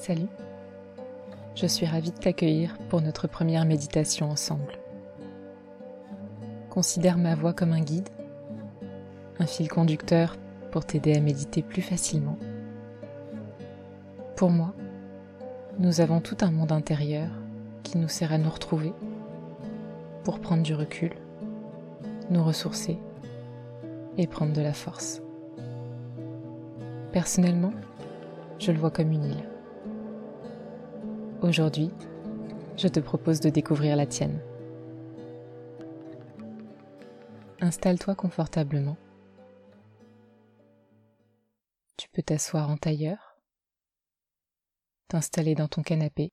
Salut, je suis ravie de t'accueillir pour notre première méditation ensemble. Considère ma voix comme un guide, un fil conducteur pour t'aider à méditer plus facilement. Pour moi, nous avons tout un monde intérieur qui nous sert à nous retrouver, pour prendre du recul, nous ressourcer et prendre de la force. Personnellement, je le vois comme une île. Aujourd'hui, je te propose de découvrir la tienne. Installe-toi confortablement. Tu peux t'asseoir en tailleur, t'installer dans ton canapé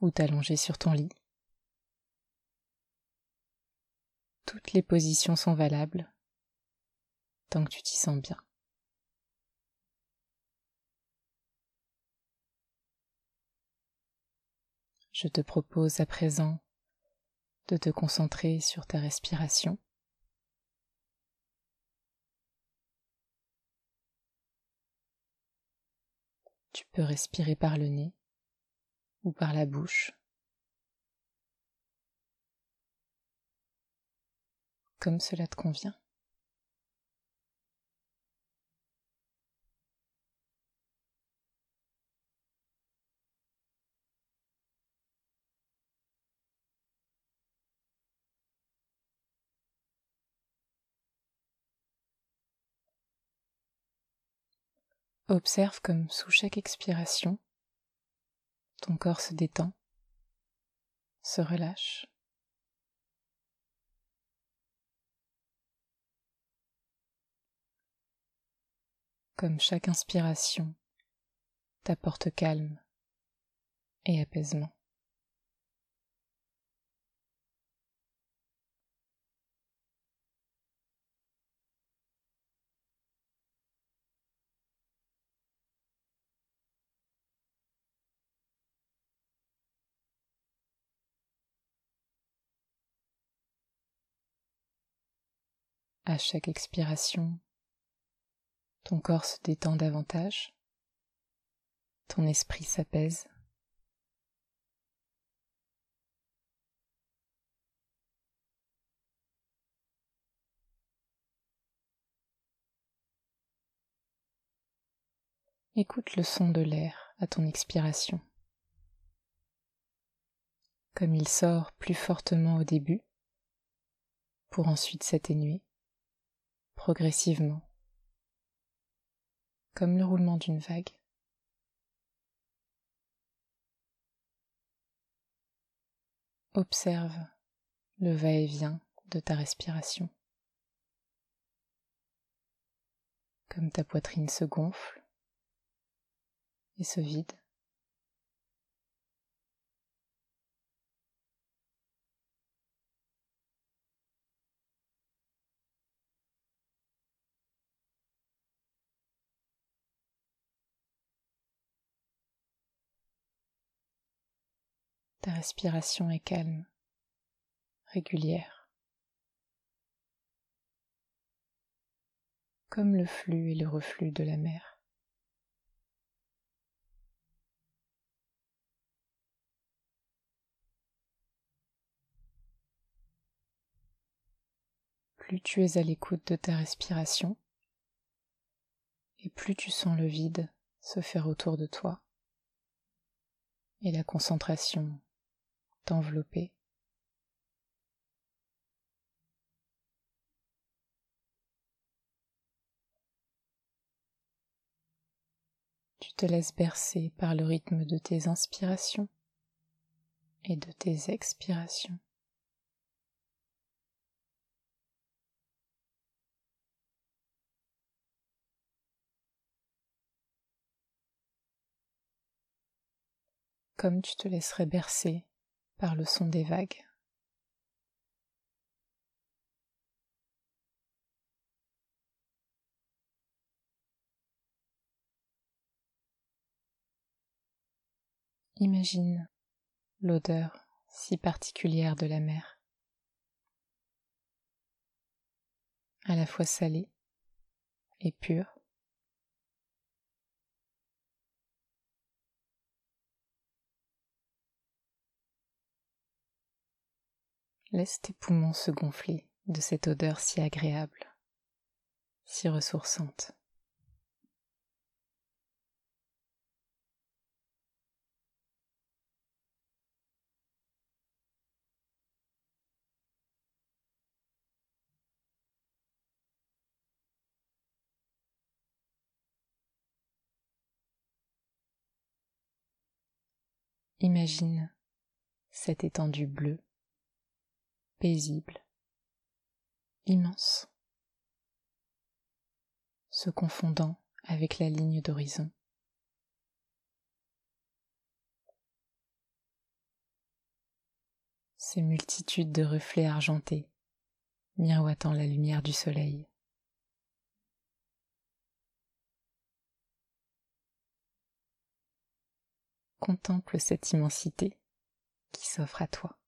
ou t'allonger sur ton lit. Toutes les positions sont valables tant que tu t'y sens bien. Je te propose à présent de te concentrer sur ta respiration. Tu peux respirer par le nez ou par la bouche, comme cela te convient. Observe comme sous chaque expiration, ton corps se détend, se relâche. Comme chaque inspiration t'apporte calme et apaisement. À chaque expiration, ton corps se détend davantage, ton esprit s'apaise. Écoute le son de l'air à ton expiration. Comme il sort plus fortement au début, pour ensuite s'atténuer progressivement, comme le roulement d'une vague. Observe le va-et-vient de ta respiration, comme ta poitrine se gonfle et se vide. Respiration est calme, régulière, comme le flux et le reflux de la mer. Plus tu es à l'écoute de ta respiration, et plus tu sens le vide se faire autour de toi, et la concentration t'envelopper. Tu te laisses bercer par le rythme de tes inspirations et de tes expirations. Comme tu te laisserais bercer par le son des vagues. Imagine l'odeur si particulière de la mer, à la fois salée et pure. Laisse tes poumons se gonfler de cette odeur si agréable, si ressourçante. Imagine cette étendue bleue, paisible, immense, se confondant avec la ligne d'horizon. Ces multitudes de reflets argentés miroitant la lumière du soleil. Contemple cette immensité qui s'offre à toi.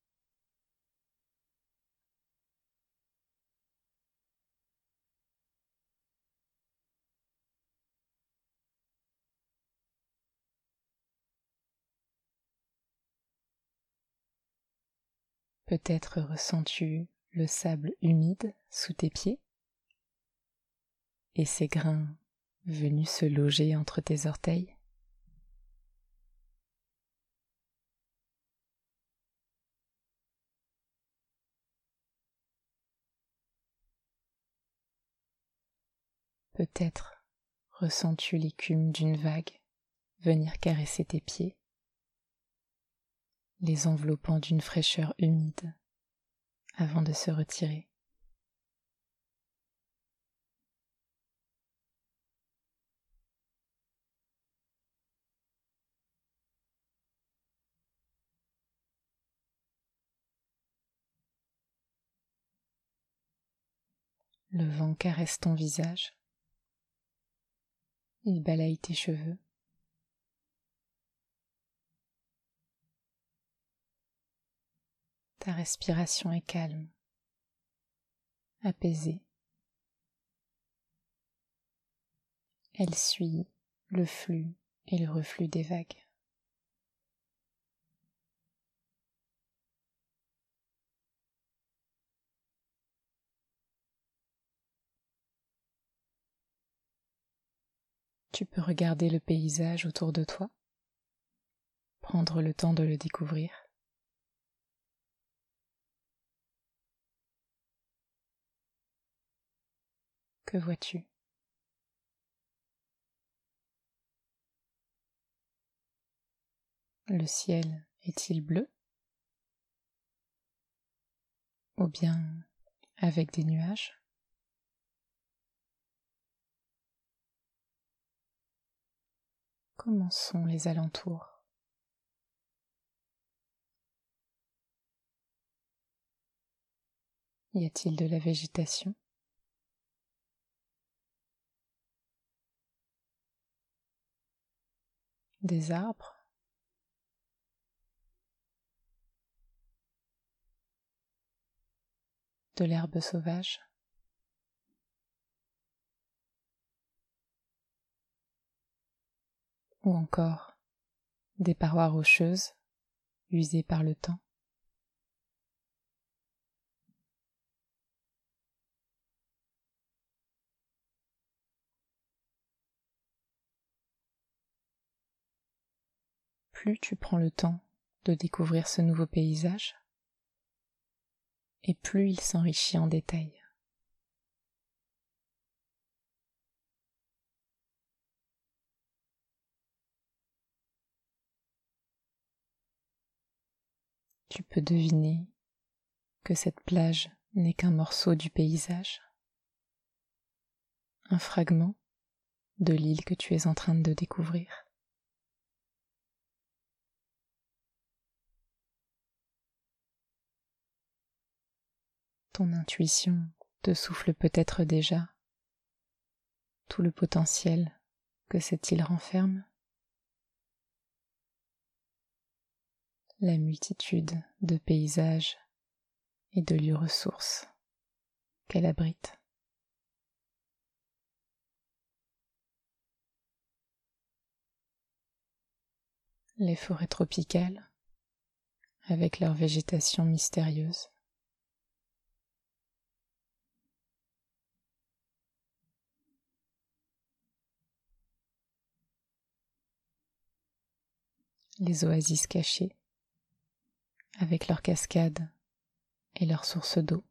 Peut-être ressens-tu le sable humide sous tes pieds? Et ses grains venus se loger entre tes orteils? Peut-être ressens-tu l'écume d'une vague venir caresser tes pieds, les enveloppant d'une fraîcheur humide avant de se retirer. Le vent caresse ton visage. Il balaye tes cheveux. Ta respiration est calme, apaisée. Elle suit le flux et le reflux des vagues. Tu peux regarder le paysage autour de toi, prendre le temps de le découvrir. Que vois-tu? Le ciel est-il bleu? Ou bien avec des nuages? Comment sont les alentours? Y a-t-il de la végétation? Des arbres De l'herbe sauvage ou encore des parois rocheuses usées par le temps. Plus tu prends le temps de découvrir ce nouveau paysage, et plus il s'enrichit en détails. tu peux deviner que cette plage n'est qu'un morceau du paysage, un fragment de l'île que tu es en train de découvrir. Intuition te souffle peut-être déjà tout le potentiel que cette île renferme? la multitude de paysages et de lieux ressources qu'elle abrite. Les forêts tropicales, avec leur végétation mystérieuse, les oasis cachées, avec leurs cascades et leurs sources d'eau.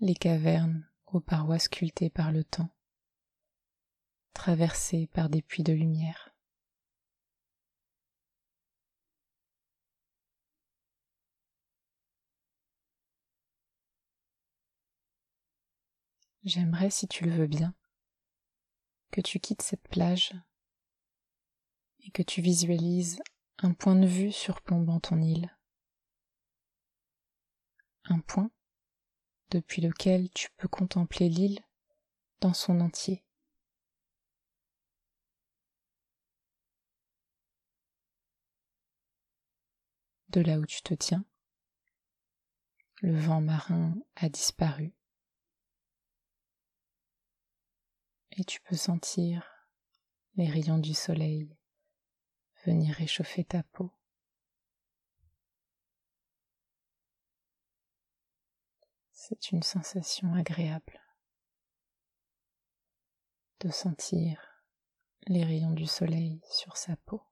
Les cavernes aux parois sculptées par le temps, traversées par des puits de lumière. J'aimerais, si tu le veux bien, que tu quittes cette plage et que tu visualises un point de vue surplombant ton île. Un point depuis lequel tu peux contempler l'île dans son entier. De là où tu te tiens, le vent marin a disparu. Et tu peux sentir les rayons du soleil venir réchauffer ta peau. C'est une sensation agréable de sentir les rayons du soleil sur sa peau.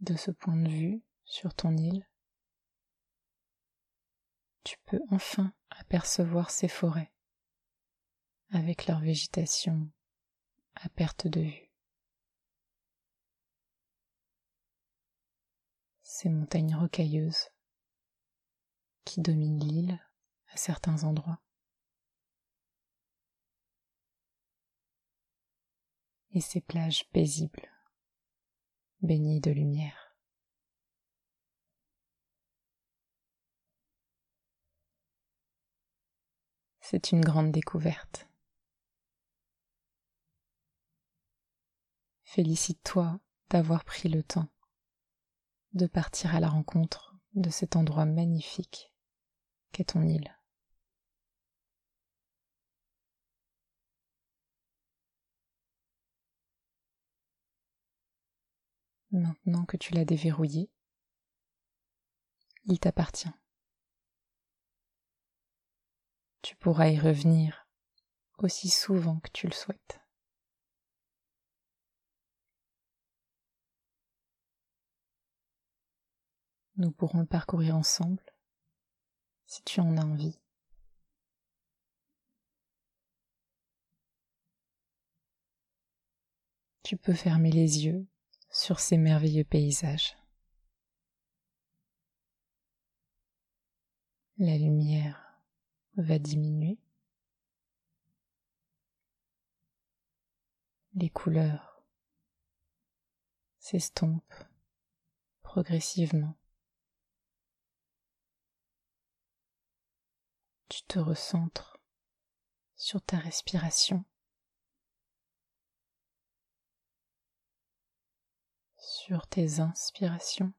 De ce point de vue, sur ton île, tu peux enfin apercevoir ces forêts avec leur végétation à perte de vue. Ces montagnes rocailleuses qui dominent l'île à certains endroits. Et ces plages paisibles, baignées de lumière. C'est une grande découverte. Félicite-toi d'avoir pris le temps de partir à la rencontre de cet endroit magnifique qu'est ton île. Maintenant que tu l'as déverrouillé, il t'appartient. Tu pourras y revenir aussi souvent que tu le souhaites. Nous pourrons le parcourir ensemble si tu en as envie. Tu peux fermer les yeux sur ces merveilleux paysages. La lumière va diminuer. Les couleurs s'estompent progressivement. Tu te recentres sur ta respiration, sur tes inspirations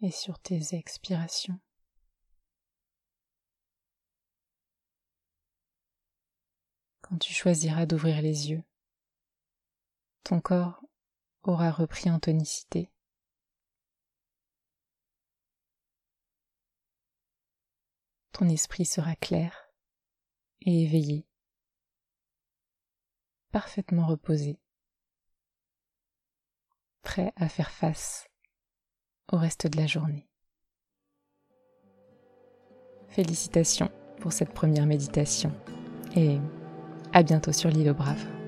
et sur tes expirations. Quand tu choisiras d'ouvrir les yeux, ton corps aura repris en tonicité. Ton esprit sera clair et éveillé, parfaitement reposé, prêt à faire face au reste de la journée. Félicitations pour cette première méditation et à bientôt sur l'île aux braves.